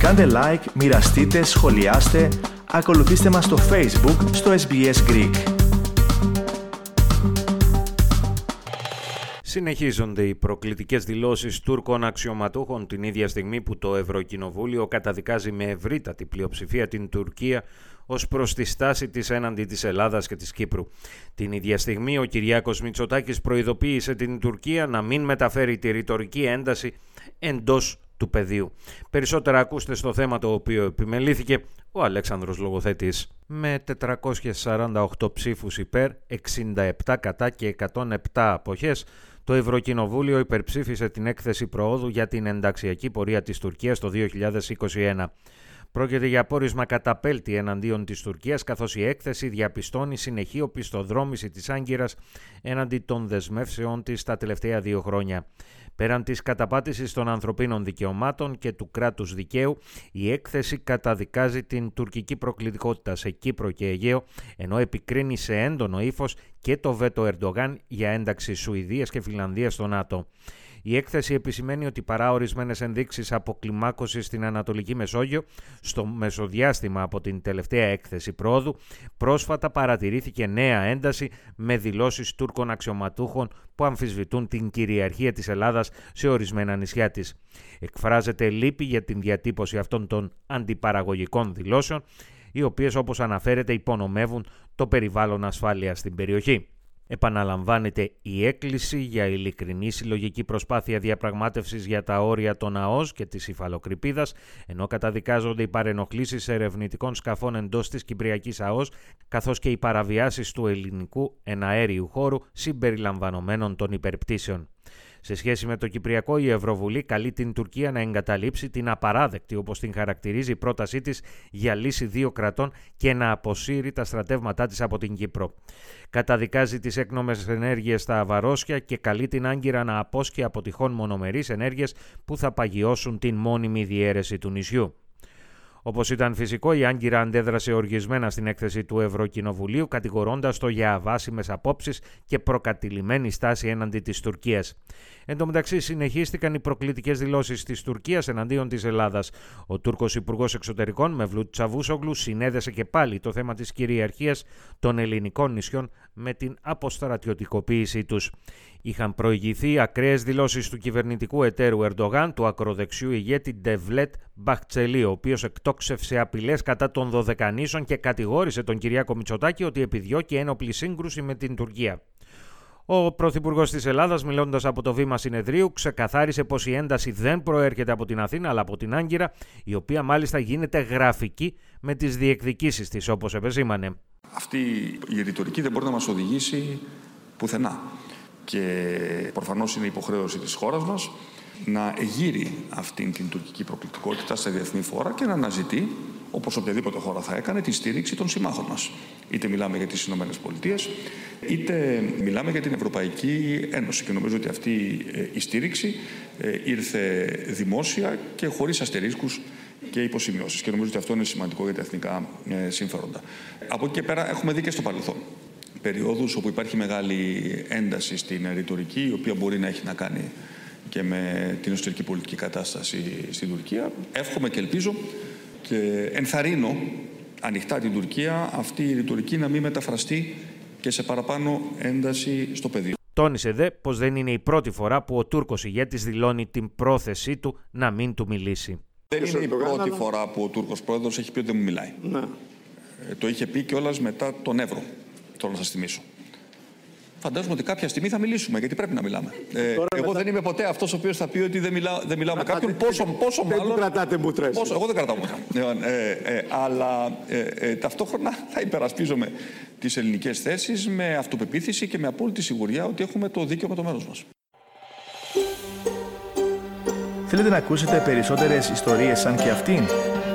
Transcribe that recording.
Κάντε like, μοιραστείτε, σχολιάστε, ακολουθήστε μας στο Facebook στο SBS Greek. Συνεχίζονται οι προκλητικές δηλώσεις Τούρκων αξιωματούχων την ίδια στιγμή που το Ευρωκοινοβούλιο καταδικάζει με ευρύτατη πλειοψηφία την Τουρκία ως προς τη στάση της έναντι της Ελλάδας και της Κύπρου. Την ίδια στιγμή ο Κυριάκος Μητσοτάκης προειδοποίησε την Τουρκία να μην μεταφέρει τη ρητορική ένταση εντός του πεδίου. Περισσότερα ακούστε στο θέμα το οποίο επιμελήθηκε ο Αλέξανδρος Λογοθέτης. Με 448 ψήφους υπέρ, 67 κατά και 107 αποχές, το Ευρωκοινοβούλιο υπερψήφισε την έκθεση προόδου για την ενταξιακή πορεία της Τουρκίας το 2021. Πρόκειται για πόρισμα καταπέλτη εναντίον της Τουρκίας καθώς η έκθεση διαπιστώνει συνεχή οπισθοδρόμηση της Άγκυρας έναντι των δεσμεύσεών της τα τελευταία δύο χρόνια. Πέραν της καταπάτησης των ανθρωπίνων δικαιωμάτων και του κράτους δικαίου, η έκθεση καταδικάζει την τουρκική προκλητικότητα σε Κύπρο και Αιγαίο, ενώ επικρίνει σε έντονο ύφος και το βέτο Ερντογάν για ένταξη Σουηδίας και Φιλανδίας στο ΝΑΤΟ. Η έκθεση επισημαίνει ότι παρά ορισμένες ενδείξεις αποκλιμάκωσης στην Ανατολική Μεσόγειο, στο μεσοδιάστημα από την τελευταία έκθεση πρόοδου, πρόσφατα παρατηρήθηκε νέα ένταση με δηλώσεις Τούρκων αξιωματούχων που αμφισβητούν την κυριαρχία της Ελλάδας σε ορισμένα νησιά της. Εκφράζεται λύπη για την διατύπωση αυτών των αντιπαραγωγικών δηλώσεων, οι οποίες όπως αναφέρεται υπονομεύουν το περιβάλλον ασφάλειας στην περιοχή. Επαναλαμβάνεται η έκκληση για ειλικρινή συλλογική προσπάθεια διαπραγμάτευσης για τα όρια των ΑΟΣ και της υφαλοκρηπίδας, ενώ καταδικάζονται οι παρενοχλήσεις ερευνητικών σκαφών εντός της Κυπριακής ΑΟΣ, καθώς και οι παραβιάσεις του ελληνικού εναέριου χώρου συμπεριλαμβανομένων των υπερπτήσεων. Σε σχέση με το Κυπριακό, η Ευρωβουλή καλεί την Τουρκία να εγκαταλείψει την απαράδεκτη, όπως την χαρακτηρίζει, πρότασή της για λύση δύο κρατών και να αποσύρει τα στρατεύματά της από την Κύπρο. Καταδικάζει τις έκνομες ενέργειες στα Αβαρόσια και καλεί την Άγκυρα να απόσχει από τυχόν μονομερείς ενέργειες που θα παγιώσουν την μόνιμη διαίρεση του νησιού. Όπως ήταν φυσικό, η Άγκυρα αντέδρασε οργισμένα στην έκθεση του Ευρωκοινοβουλίου, κατηγορώντας το για αβάσιμες απόψεις και προκατηλημένη στάση έναντι της Τουρκίας. Εν τω μεταξύ, συνεχίστηκαν οι προκλητικές δηλώσεις της Τουρκίας εναντίον της Ελλάδας. Ο Τούρκος Υπουργός Εξωτερικών, Μευλούτ Τσαβούσογλου, συνέδεσε και πάλι το θέμα της κυριαρχίας των ελληνικών νησιών με την αποστρατιωτικοποίησή τους. Είχαν προηγηθεί ακραίες δηλώσεις του κυβερνητικού εταίρου Ερντογάν, του ακροδεξιού ηγέτη Ντεβλέτ Μπαχτσελή, ο οποίος εκτόξευσε απειλές κατά των Δωδεκανήσων και κατηγόρησε τον Κυριάκο Μητσοτάκη ότι επιδιώκει ένοπλη σύγκρουση με την Τουρκία. Ο Πρωθυπουργός της Ελλάδας, μιλώντας από το βήμα συνεδρίου, ξεκαθάρισε πως η ένταση δεν προέρχεται από την Αθήνα αλλά από την Άγκυρα, η οποία μάλιστα γίνεται γραφική με τις διεκδικήσεις της, όπως επεσήμανε. Αυτή η ρητορική δεν μπορεί να μας οδηγήσει πουθενά. Και προφανώς είναι υποχρέωση της χώρας μας να εγείρει αυτήν την τουρκική προκλητικότητα στα διεθνή φόρα και να αναζητεί όπως οποιαδήποτε χώρα θα έκανε, τη στήριξη των συμμάχων μας. Είτε μιλάμε για τις Ηνωμένες Πολιτείες, είτε μιλάμε για την Ευρωπαϊκή Ένωση. Και νομίζω ότι αυτή ε, η στήριξη ε, ήρθε δημόσια και χωρίς αστερίσκους και υποσημειώσεις. Και νομίζω ότι αυτό είναι σημαντικό για τα εθνικά ε, συμφέροντα. Από εκεί και πέρα έχουμε δει και στο παρελθόν περιόδους όπου υπάρχει μεγάλη ένταση στην ρητορική, η οποία μπορεί να έχει να κάνει και με την εσωτερική πολιτική κατάσταση στην Τουρκία. Εύχομαι και ελπίζω και ενθαρρύνω ανοιχτά την Τουρκία αυτή η ρητορική να μην μεταφραστεί και σε παραπάνω ένταση στο πεδίο. Τόνισε δε πως δεν είναι η πρώτη φορά που ο Τούρκος ηγέτης δηλώνει την πρόθεσή του να μην του μιλήσει. Δεν είναι η πρώτη φορά που ο Τούρκος πρόεδρος έχει πει ότι δεν μου μιλάει. Ναι. Ε, το είχε πει κιόλας μετά τον Εύρο. Τώρα να σας θυμίσω φαντάζομαι ότι κάποια στιγμή θα μιλήσουμε, γιατί πρέπει να μιλάμε. Ε, εγώ μετά... δεν είμαι ποτέ αυτός ο οποίος θα πει ότι δεν, μιλά, δεν μιλάω με κάποιον. Πόσο, πόσο δεν μάλλον. Δεν κρατάτε μούτρε. εγώ δεν κρατάω μούτρα. Λοιπόν, ε, ε, αλλά ε, ε, ταυτόχρονα θα υπερασπίζομαι τις ελληνικές θέσεις με αυτοπεποίθηση και με απόλυτη σιγουριά ότι έχουμε το δίκαιο με το μέρος μας. Θέλετε να ακούσετε περισσότερες ιστορίες σαν και αυτήν;